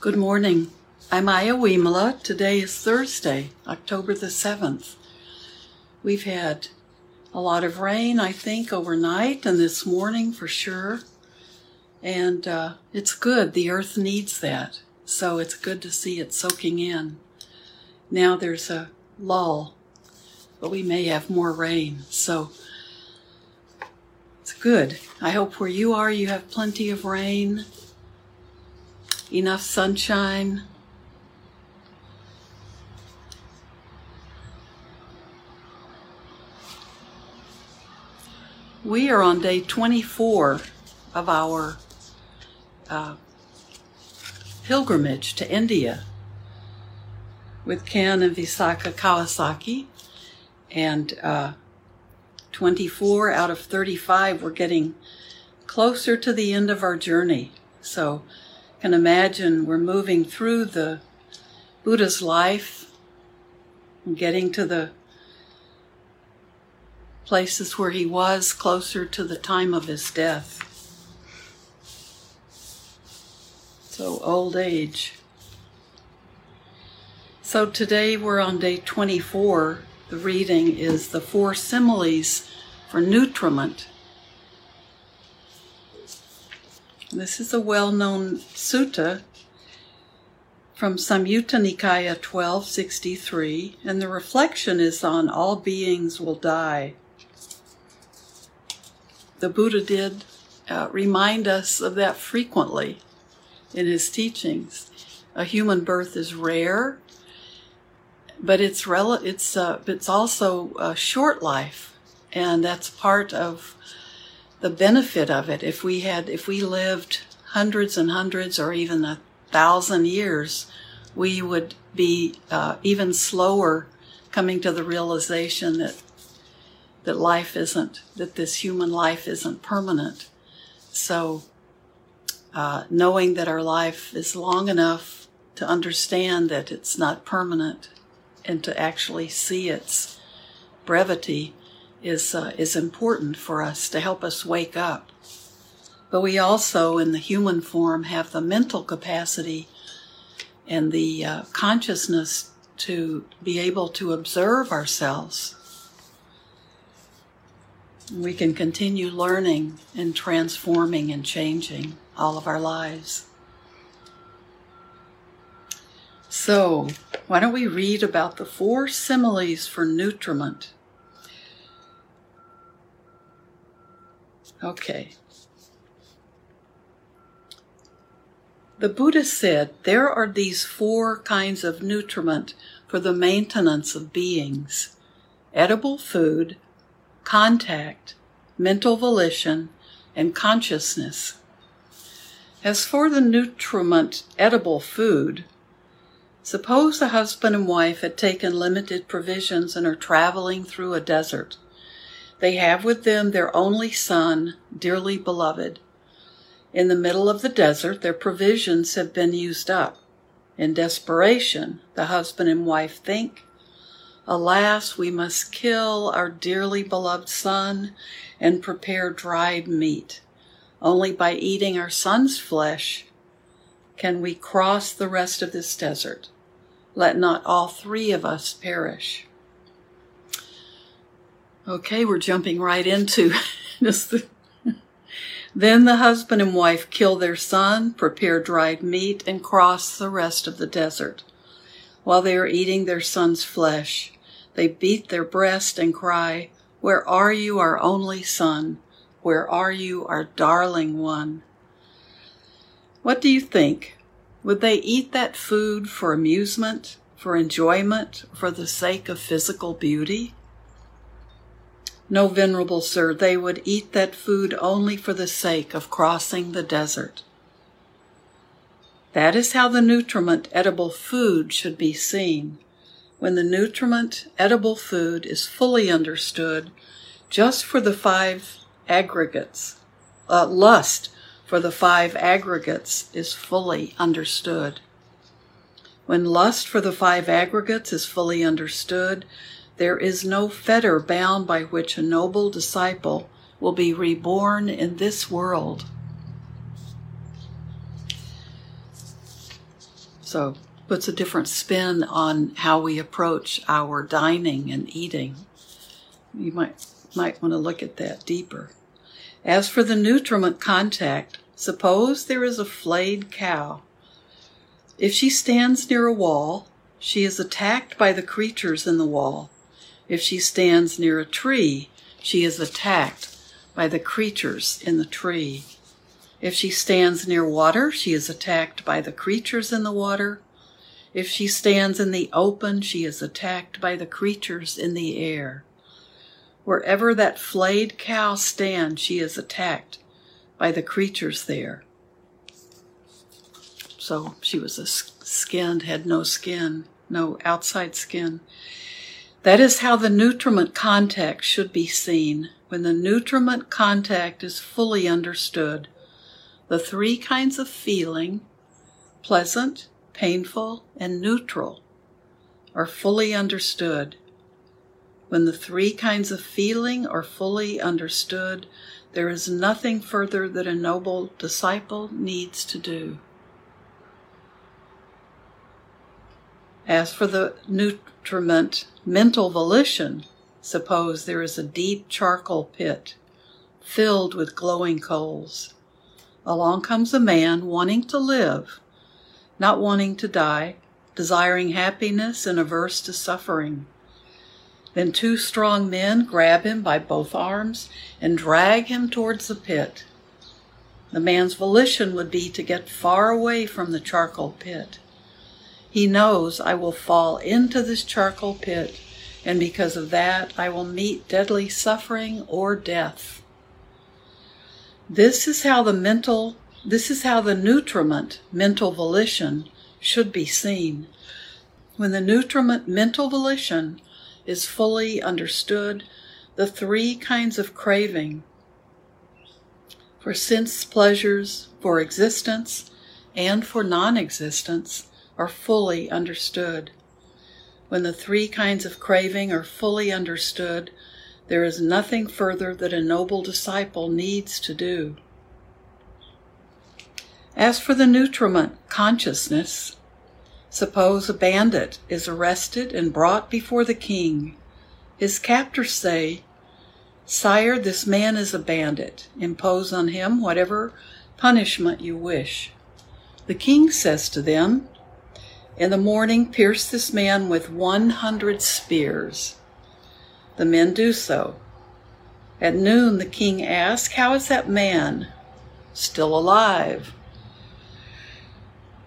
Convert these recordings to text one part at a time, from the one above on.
Good morning. I'm Aya Wimala. Today is Thursday, October the 7th. We've had a lot of rain, I think, overnight and this morning for sure. And uh, it's good. The earth needs that. So it's good to see it soaking in. Now there's a lull, but we may have more rain. So it's good. I hope where you are, you have plenty of rain enough sunshine. We are on day 24 of our uh, pilgrimage to India with Ken and Visakha Kawasaki. And uh, 24 out of 35, we're getting closer to the end of our journey. So can imagine we're moving through the Buddha's life and getting to the places where he was closer to the time of his death. So, old age. So, today we're on day 24. The reading is the four similes for nutriment. This is a well known sutta from Samyutta Nikaya 1263, and the reflection is on all beings will die. The Buddha did uh, remind us of that frequently in his teachings. A human birth is rare, but it's rel- it's uh, it's also a short life, and that's part of the benefit of it. If we had, if we lived hundreds and hundreds or even a thousand years, we would be uh, even slower coming to the realization that that life isn't, that this human life isn't permanent. So, uh, knowing that our life is long enough to understand that it's not permanent and to actually see its brevity is uh, is important for us to help us wake up. But we also, in the human form, have the mental capacity and the uh, consciousness to be able to observe ourselves. We can continue learning and transforming and changing all of our lives. So, why don't we read about the four similes for nutriment? Okay. The Buddha said there are these four kinds of nutriment for the maintenance of beings edible food, contact, mental volition, and consciousness. As for the nutriment edible food, suppose a husband and wife had taken limited provisions and are traveling through a desert. They have with them their only son, dearly beloved. In the middle of the desert, their provisions have been used up. In desperation, the husband and wife think, Alas, we must kill our dearly beloved son and prepare dried meat. Only by eating our son's flesh can we cross the rest of this desert. Let not all three of us perish. Okay, we're jumping right into the. Then the husband and wife kill their son, prepare dried meat, and cross the rest of the desert. While they are eating their son's flesh, they beat their breast and cry, Where are you, our only son? Where are you, our darling one? What do you think? Would they eat that food for amusement, for enjoyment, for the sake of physical beauty? No, venerable sir, they would eat that food only for the sake of crossing the desert. That is how the nutriment edible food should be seen. When the nutriment edible food is fully understood, just for the five aggregates, uh, lust for the five aggregates is fully understood. When lust for the five aggregates is fully understood, there is no fetter bound by which a noble disciple will be reborn in this world. So puts a different spin on how we approach our dining and eating. You might might want to look at that deeper. As for the nutriment contact, suppose there is a flayed cow. If she stands near a wall, she is attacked by the creatures in the wall. If she stands near a tree, she is attacked by the creatures in the tree. If she stands near water, she is attacked by the creatures in the water. If she stands in the open, she is attacked by the creatures in the air. Wherever that flayed cow stands, she is attacked by the creatures there. So she was a skinned, had no skin, no outside skin. That is how the nutriment contact should be seen. When the nutriment contact is fully understood, the three kinds of feeling, pleasant, painful, and neutral, are fully understood. When the three kinds of feeling are fully understood, there is nothing further that a noble disciple needs to do. As for the nutriment mental volition, suppose there is a deep charcoal pit filled with glowing coals. Along comes a man wanting to live, not wanting to die, desiring happiness and averse to suffering. Then two strong men grab him by both arms and drag him towards the pit. The man's volition would be to get far away from the charcoal pit. He knows I will fall into this charcoal pit, and because of that, I will meet deadly suffering or death. This is how the mental, this is how the nutriment, mental volition, should be seen. When the nutriment, mental volition, is fully understood, the three kinds of craving for sense pleasures, for existence, and for non existence are fully understood. When the three kinds of craving are fully understood, there is nothing further that a noble disciple needs to do. As for the nutriment, consciousness, Suppose a bandit is arrested and brought before the king. His captors say, Sire, this man is a bandit. Impose on him whatever punishment you wish. The king says to them, In the morning, pierce this man with one hundred spears. The men do so. At noon, the king asks, How is that man? Still alive.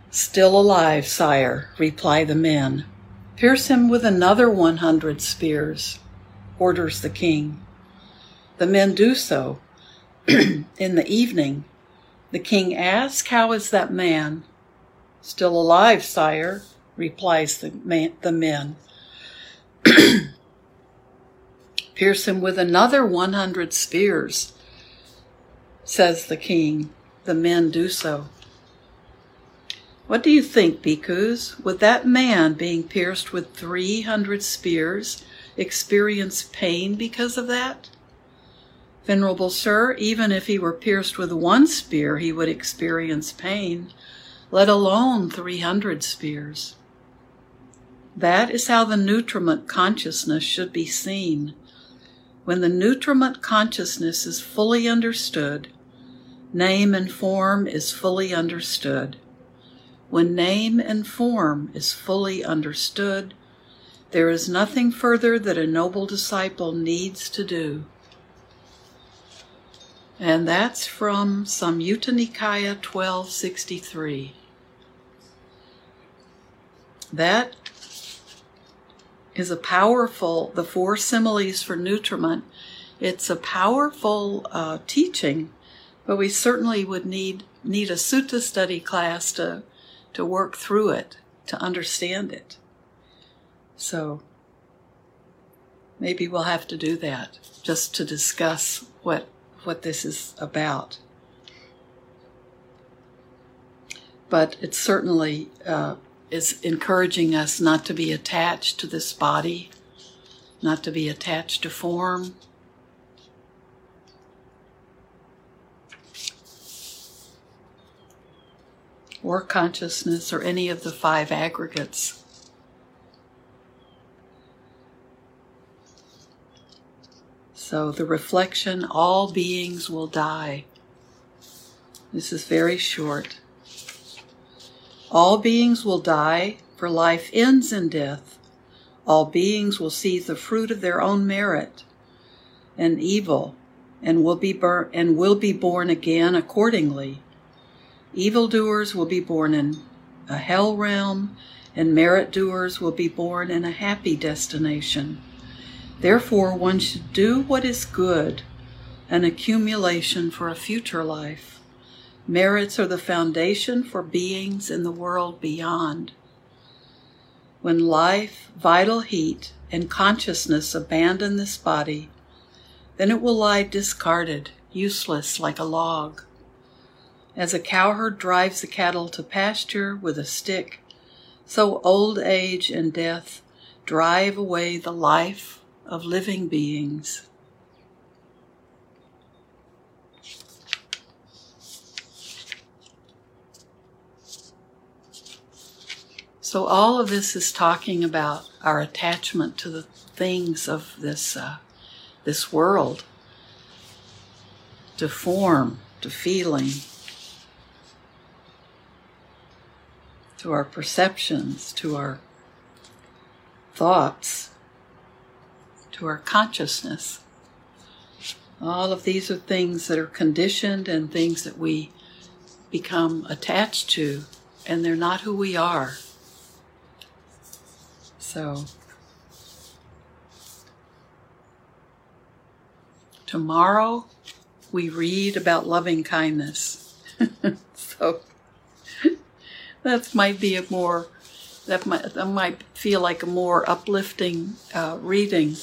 Still alive, sire, reply the men. Pierce him with another one hundred spears, orders the king. The men do so. In the evening, the king asks, How is that man? Still alive, sire, replies the, man, the men. Pierce him with another one hundred spears, says the king. The men do so. What do you think, bhikkhus? Would that man being pierced with 300 spears experience pain because of that? Venerable Sir, even if he were pierced with one spear, he would experience pain, let alone 300 spheres. That is how the nutriment consciousness should be seen. When the nutriment consciousness is fully understood, name and form is fully understood. When name and form is fully understood, there is nothing further that a noble disciple needs to do. And that's from Samyutta Nikaya 1263. That is a powerful, the four similes for nutriment. It's a powerful uh, teaching, but we certainly would need need a sutta study class to to work through it, to understand it. So maybe we'll have to do that just to discuss what what this is about. But it's certainly uh, is encouraging us not to be attached to this body, not to be attached to form, or consciousness or any of the five aggregates. So the reflection all beings will die. This is very short. All beings will die, for life ends in death. All beings will see the fruit of their own merit and evil, and will be bur- and will be born again accordingly. Evildoers will be born in a hell realm, and merit doers will be born in a happy destination. Therefore, one should do what is good, an accumulation for a future life. Merits are the foundation for beings in the world beyond. When life, vital heat, and consciousness abandon this body, then it will lie discarded, useless like a log. As a cowherd drives the cattle to pasture with a stick, so old age and death drive away the life of living beings. So, all of this is talking about our attachment to the things of this, uh, this world, to form, to feeling, to our perceptions, to our thoughts, to our consciousness. All of these are things that are conditioned and things that we become attached to, and they're not who we are. So, tomorrow we read about loving kindness. so, that might be a more that might that might feel like a more uplifting uh, reading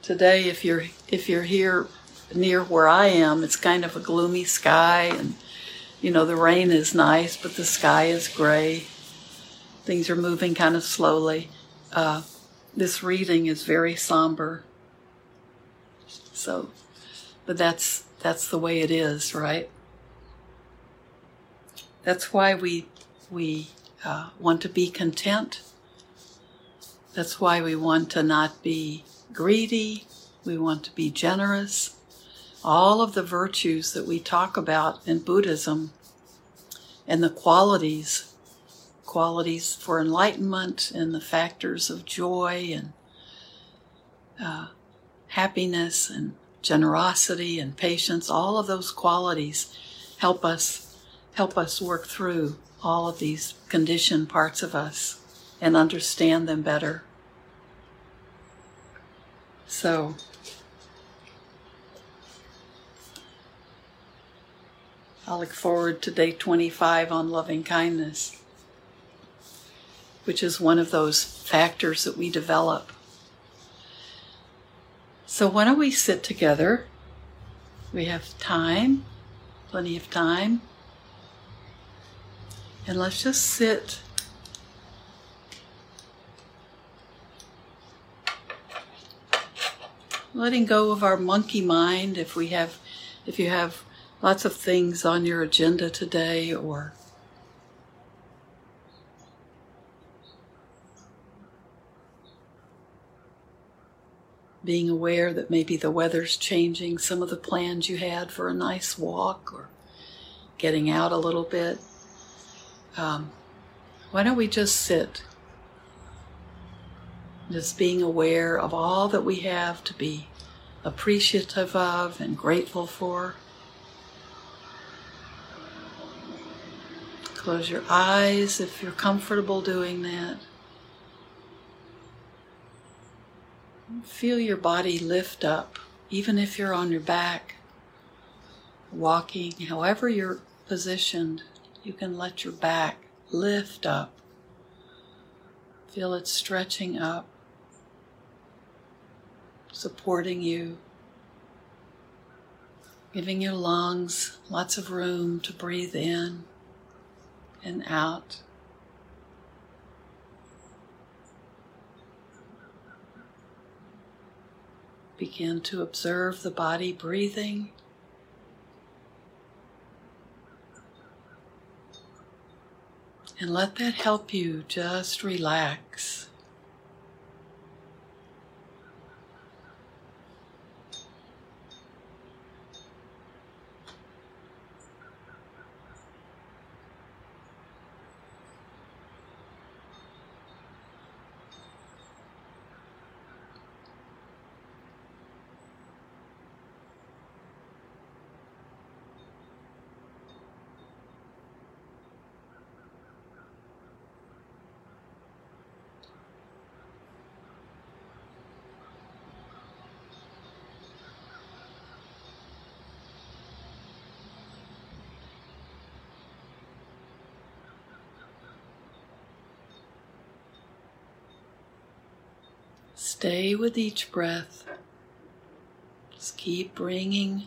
today. If you're if you're here near where I am, it's kind of a gloomy sky, and you know the rain is nice, but the sky is gray. Things are moving kind of slowly. Uh, this reading is very somber. So, but that's that's the way it is, right? That's why we we uh, want to be content. That's why we want to not be greedy. We want to be generous. All of the virtues that we talk about in Buddhism and the qualities qualities for enlightenment and the factors of joy and uh, happiness and generosity and patience. All of those qualities help us help us work through all of these conditioned parts of us and understand them better. So I look forward to day 25 on loving kindness which is one of those factors that we develop. So, why don't we sit together? We have time, plenty of time. And let's just sit. Letting go of our monkey mind if we have if you have lots of things on your agenda today or being aware that maybe the weather's changing some of the plans you had for a nice walk or getting out a little bit. Um, why don't we just sit? Just being aware of all that we have to be appreciative of and grateful for. Close your eyes if you're comfortable doing that. Feel your body lift up, even if you're on your back, walking, however you're positioned, you can let your back lift up. Feel it stretching up, supporting you, giving your lungs lots of room to breathe in and out. begin to observe the body breathing. And let that help you just relax. Stay with each breath. Just keep bringing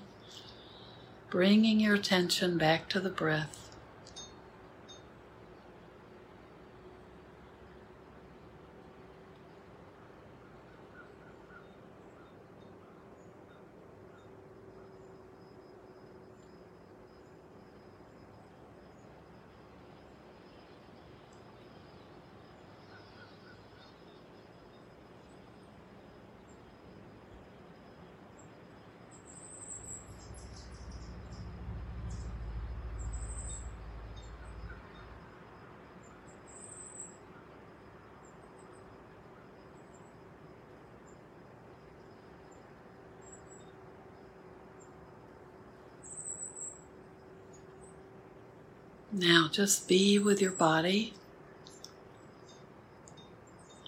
bringing your attention back to the breath. Now just be with your body.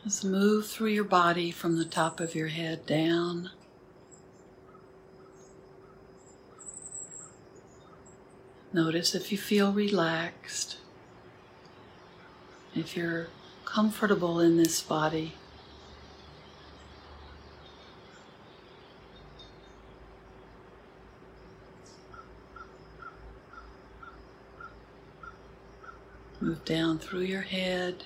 Just move through your body from the top of your head down. Notice if you feel relaxed, if you're comfortable in this body. Move down through your head.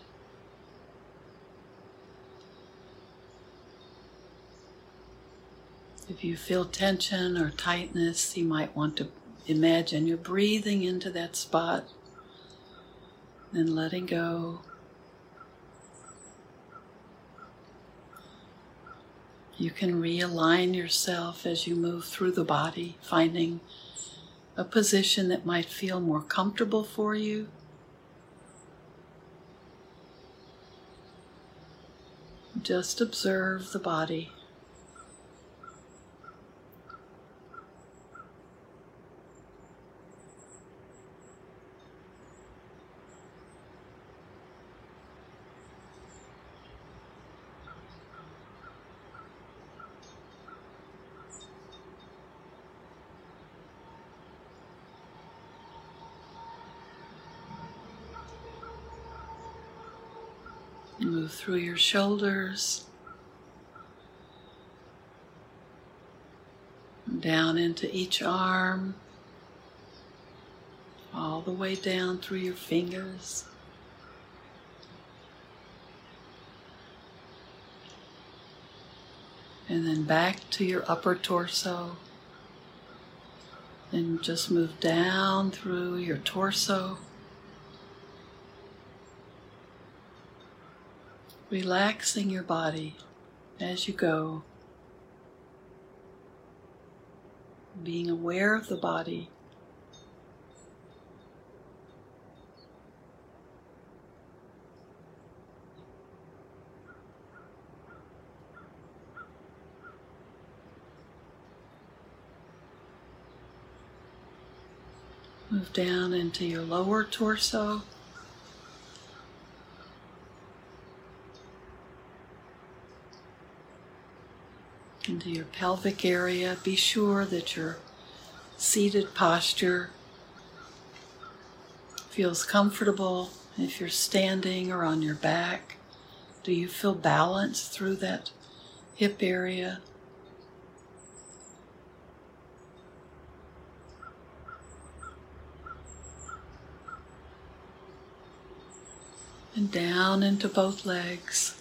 If you feel tension or tightness, you might want to imagine you're breathing into that spot, then letting go. You can realign yourself as you move through the body, finding a position that might feel more comfortable for you. Just observe the body. Move through your shoulders, down into each arm, all the way down through your fingers. And then back to your upper torso. Then just move down through your torso. Relaxing your body as you go, being aware of the body. Move down into your lower torso. Into your pelvic area. Be sure that your seated posture feels comfortable. If you're standing or on your back, do you feel balance through that hip area? And down into both legs.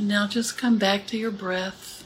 And now just come back to your breath.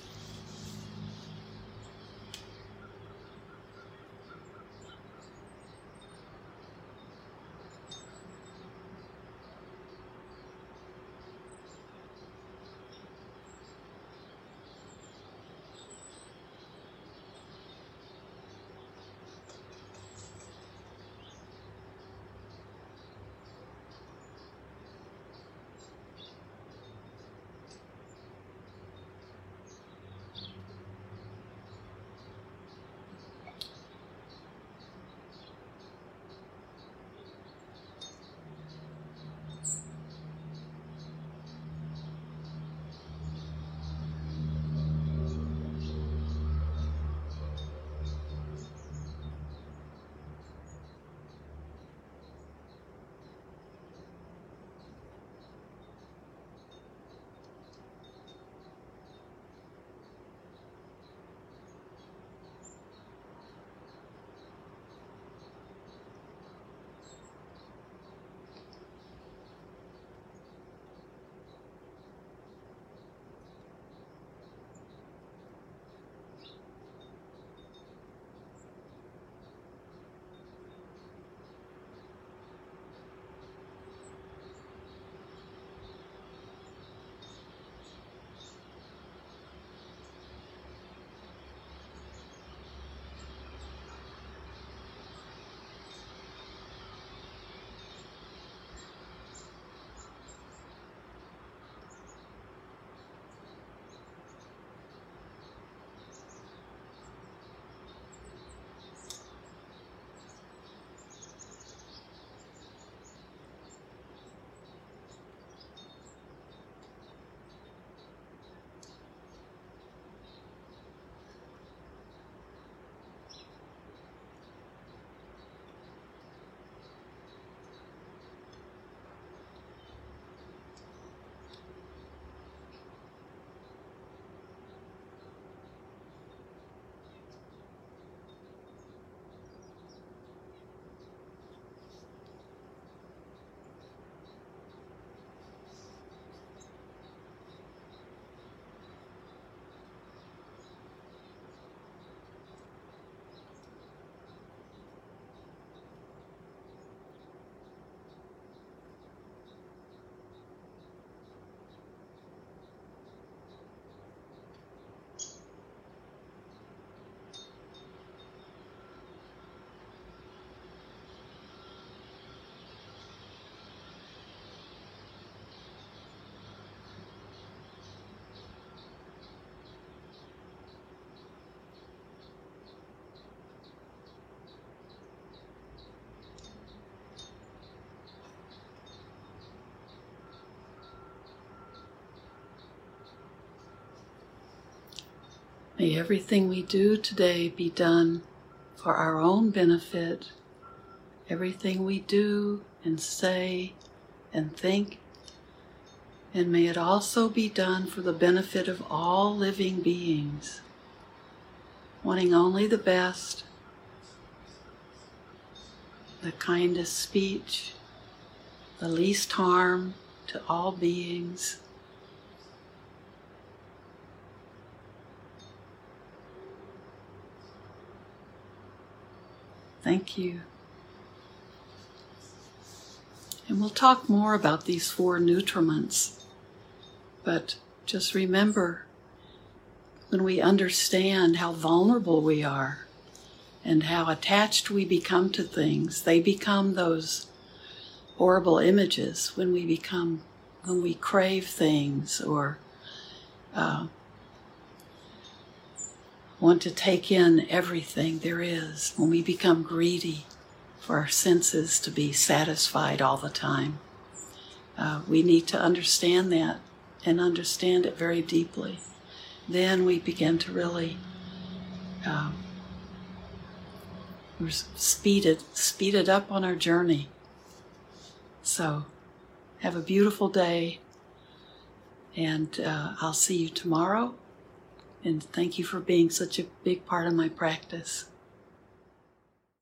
May everything we do today be done for our own benefit. Everything we do and say and think. And may it also be done for the benefit of all living beings, wanting only the best, the kindest speech, the least harm to all beings. Thank you. And we'll talk more about these four nutriments. But just remember when we understand how vulnerable we are and how attached we become to things, they become those horrible images when we become, when we crave things or uh, want to take in everything there is, when we become greedy for our senses to be satisfied all the time. Uh, we need to understand that and understand it very deeply. Then we begin to really um, speed it, speed it up on our journey. So, have a beautiful day, and uh, I'll see you tomorrow and thank you for being such a big part of my practice.